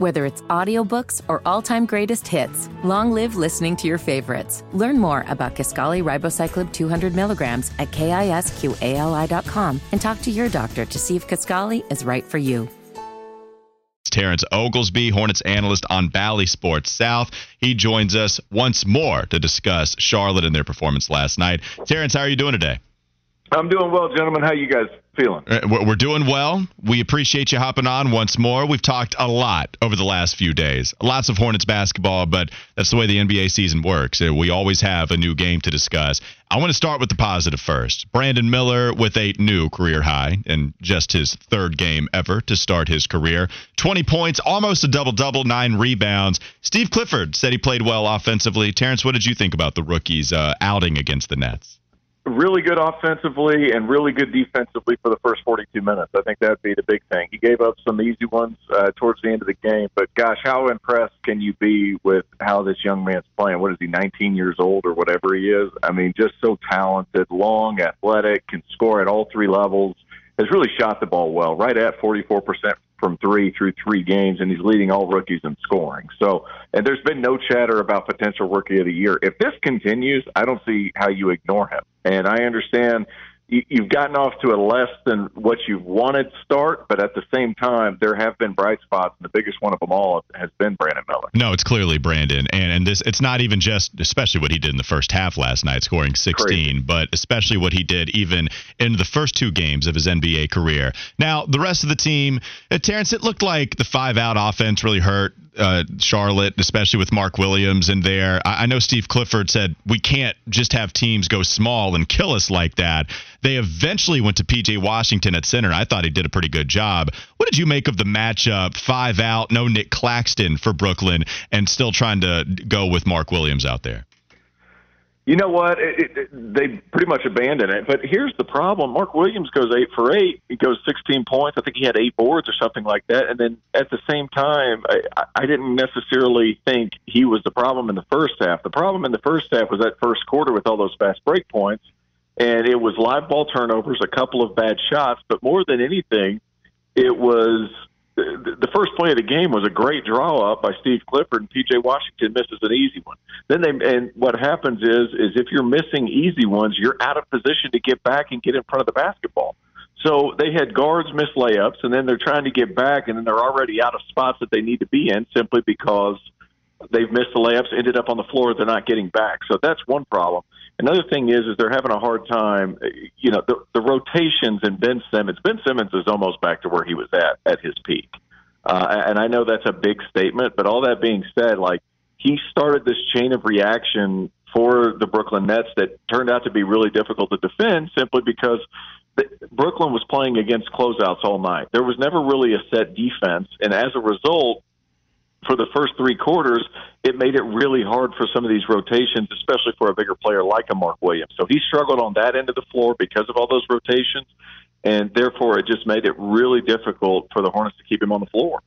Whether it's audiobooks or all-time greatest hits, long live listening to your favorites. Learn more about Kisqali Ribociclib 200 milligrams at kisqali.com and talk to your doctor to see if Kisqali is right for you. Terrence Oglesby, Hornets analyst on Bally Sports South. He joins us once more to discuss Charlotte and their performance last night. Terrence, how are you doing today? I'm doing well, gentlemen. How you guys feeling? Uh, we're doing well. We appreciate you hopping on once more. We've talked a lot over the last few days. Lots of Hornets basketball, but that's the way the NBA season works. Uh, we always have a new game to discuss. I want to start with the positive first. Brandon Miller with a new career high and just his third game ever to start his career. 20 points, almost a double double, nine rebounds. Steve Clifford said he played well offensively. Terrence, what did you think about the rookie's uh, outing against the Nets? Really good offensively and really good defensively for the first 42 minutes. I think that'd be the big thing. He gave up some easy ones uh, towards the end of the game, but gosh, how impressed can you be with how this young man's playing? What is he, 19 years old or whatever he is? I mean, just so talented, long, athletic, can score at all three levels. Has really shot the ball well, right at 44% from three through three games, and he's leading all rookies in scoring. So, and there's been no chatter about potential rookie of the year. If this continues, I don't see how you ignore him. And I understand you've gotten off to a less than what you wanted start, but at the same time, there have been bright spots, and the biggest one of them all has been Brandon Miller. No, it's clearly Brandon, and and this it's not even just especially what he did in the first half last night, scoring 16, Crazy. but especially what he did even in the first two games of his NBA career. Now, the rest of the team, uh, Terrence, it looked like the five out offense really hurt uh, Charlotte, especially with Mark Williams in there. I, I know Steve Clifford said we can't just have teams go small and kill us like that. They eventually went to PJ Washington at center. I thought he did a pretty good job. What did you make of the matchup? Five out, no Nick Claxton for Brooklyn, and still trying to go with Mark Williams out there. You know what? It, it, they pretty much abandoned it. But here's the problem: Mark Williams goes eight for eight. He goes 16 points. I think he had eight boards or something like that. And then at the same time, I, I didn't necessarily think he was the problem in the first half. The problem in the first half was that first quarter with all those fast break points, and it was live ball turnovers, a couple of bad shots, but more than anything, it was the first play of the game was a great draw up by Steve Clifford, and PJ Washington misses an easy one. Then they and what happens is is if you're missing easy ones, you're out of position to get back and get in front of the basketball. So they had guards miss layups, and then they're trying to get back, and then they're already out of spots that they need to be in simply because they've missed the layups, ended up on the floor, they're not getting back. So that's one problem. Another thing is, is they're having a hard time. You know, the, the rotations in Ben Simmons. Ben Simmons is almost back to where he was at at his peak. Uh, and I know that's a big statement, but all that being said, like he started this chain of reaction for the Brooklyn Nets that turned out to be really difficult to defend simply because Brooklyn was playing against closeouts all night. There was never really a set defense, and as a result, for the first three quarters, it made it really hard for some of these rotations, especially for a bigger player like a Mark Williams. So he struggled on that end of the floor because of all those rotations, and therefore it just made it really difficult for the Hornets to keep him on the floor.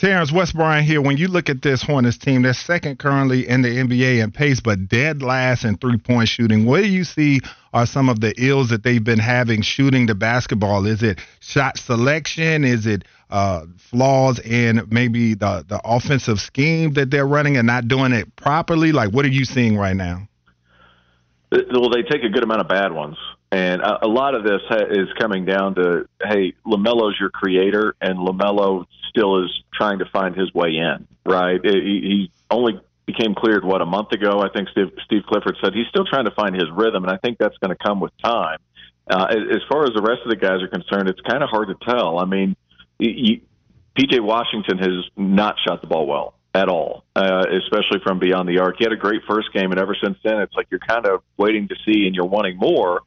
Terrence Wes Bryant here. When you look at this Hornets team, they're second currently in the NBA in pace, but dead last in three point shooting. What do you see are some of the ills that they've been having shooting the basketball? Is it shot selection? Is it uh, flaws in maybe the the offensive scheme that they're running and not doing it properly? Like, what are you seeing right now? Well, they take a good amount of bad ones. And a, lot of this is coming down to, hey, LaMelo's your creator, and LaMelo still is trying to find his way in, right? He, only became cleared, what, a month ago? I think Steve, Steve Clifford said he's still trying to find his rhythm, and I think that's going to come with time. Uh, as far as the rest of the guys are concerned, it's kind of hard to tell. I mean, you, PJ Washington has not shot the ball well at all, uh, especially from beyond the arc. He had a great first game, and ever since then, it's like you're kind of waiting to see and you're wanting more.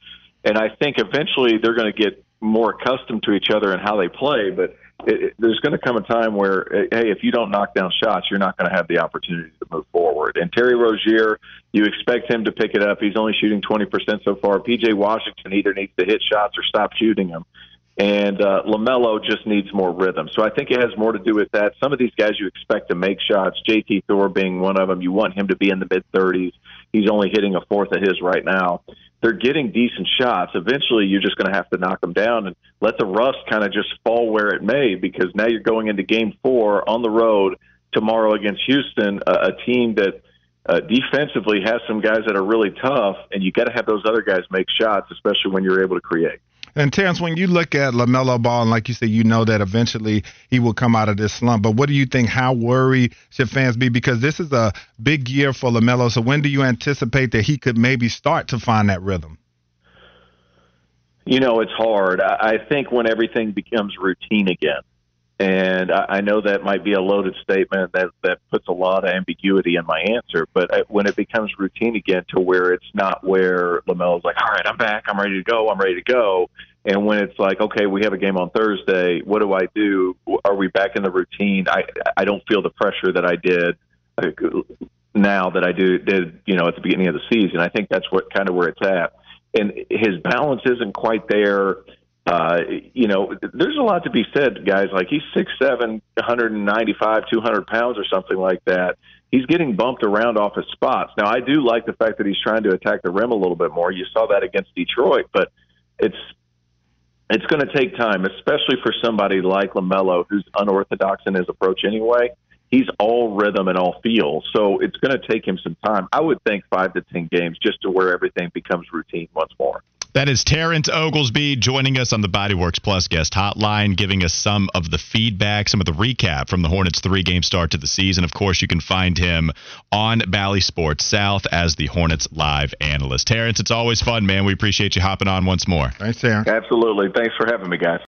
And I think eventually they're going to get more accustomed to each other and how they play. But it, it, there's going to come a time where, hey, if you don't knock down shots, you're not going to have the opportunity to move forward. And Terry Rozier, you expect him to pick it up. He's only shooting 20% so far. PJ Washington either needs to hit shots or stop shooting them. And uh, LaMelo just needs more rhythm. So I think it has more to do with that. Some of these guys you expect to make shots, JT Thor being one of them, you want him to be in the mid 30s. He's only hitting a fourth of his right now. They're getting decent shots. Eventually, you're just going to have to knock them down and let the rust kind of just fall where it may, because now you're going into Game Four on the road tomorrow against Houston, a, a team that uh, defensively has some guys that are really tough, and you got to have those other guys make shots, especially when you're able to create. And Terrence, when you look at LaMelo Ball, and like you said, you know that eventually he will come out of this slump. But what do you think? How worried should fans be? Because this is a big year for LaMelo. So when do you anticipate that he could maybe start to find that rhythm? You know, it's hard. I think when everything becomes routine again, and I I know that might be a loaded statement that that puts a lot of ambiguity in my answer. But uh, when it becomes routine again, to where it's not where Lamelo's like, "All right, I'm back, I'm ready to go, I'm ready to go," and when it's like, "Okay, we have a game on Thursday, what do I do? Are we back in the routine?" I I don't feel the pressure that I did now that I do did you know at the beginning of the season. I think that's what kind of where it's at, and his balance isn't quite there uh, you know, there's a lot to be said, guys. Like he's six seven, 195, 200 pounds or something like that. He's getting bumped around off his spots. Now, I do like the fact that he's trying to attack the rim a little bit more. You saw that against Detroit, but it's it's going to take time, especially for somebody like Lamelo, who's unorthodox in his approach anyway. He's all rhythm and all feel, so it's going to take him some time. I would think five to ten games just to where everything becomes routine once more. That is Terrence Oglesby joining us on the Bodyworks Plus guest hotline, giving us some of the feedback, some of the recap from the Hornets' three game start to the season. Of course, you can find him on Bally Sports South as the Hornets live analyst. Terrence, it's always fun, man. We appreciate you hopping on once more. Thanks, Terrence. Absolutely. Thanks for having me, guys.